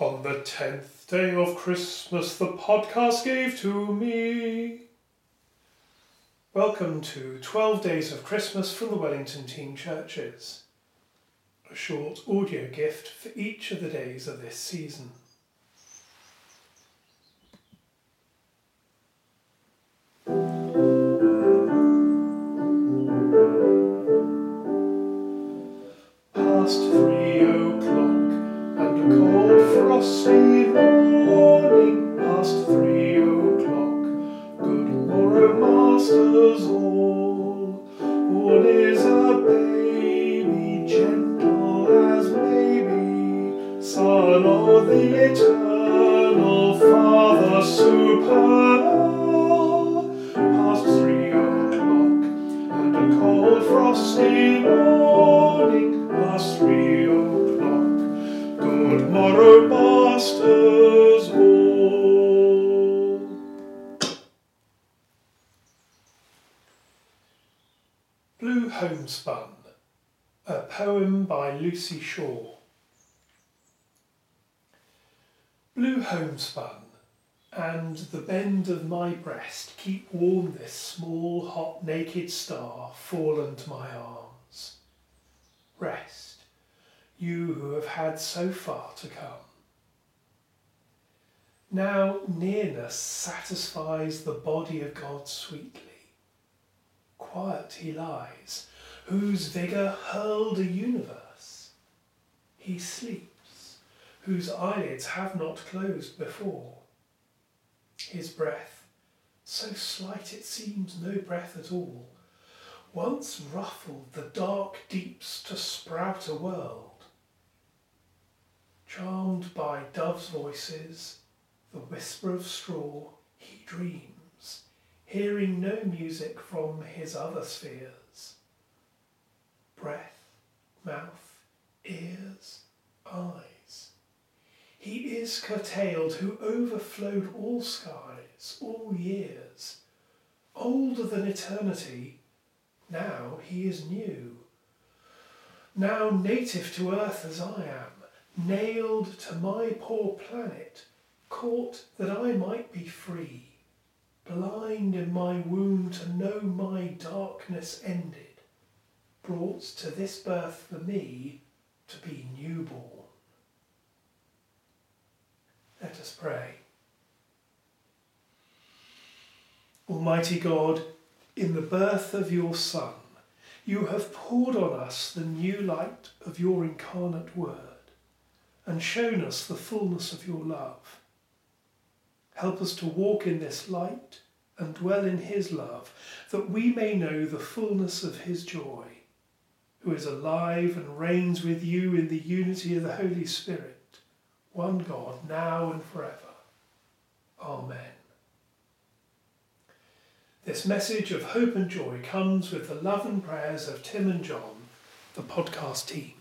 On the tenth day of Christmas, the podcast gave to me. Welcome to 12 Days of Christmas from the Wellington Team Churches. A short audio gift for each of the days of this season. Past frosty morning. Past three o'clock. Good morrow, oh, masters all. All is a baby, gentle as maybe, son of the eternal Father supernal. Past three o'clock and a cold frosty masters. Blue Homespun, a poem by Luci Shaw. Blue homespun, and the bend of my breast keep warm this small, hot, naked star fallen to my arms. Rest, you who have had so far to come. Now nearness satisfies the body of God sweetly. Quiet he lies, whose vigour hurled a universe. He sleeps, whose eyelids have not closed before. His breath, so slight it seems no breath at all, once ruffled the dark deeps to sprout a world. Charmed by doves' voices, the whisper of straw, he dreams, hearing no music from his other spheres. Breath, mouth, ears, eyes. He is curtailed who overflowed all skies, all years. Older than eternity, now he is new. Now native to earth as I am, nailed to my poor planet, caught that I might be free, blind in my womb to know my darkness ended, brought to this birth for me to be newborn. Let us pray. Almighty God, in the birth of your Son, you have poured on us the new light of your incarnate word and shown us the fullness of your love. Help us to walk in this light and dwell in his love, that we may know the fullness of his joy, who is alive and reigns with you in the unity of the Holy Spirit, one God, now and forever. Amen. This message of hope and joy comes with the love and prayers of Tim and John, the podcast team.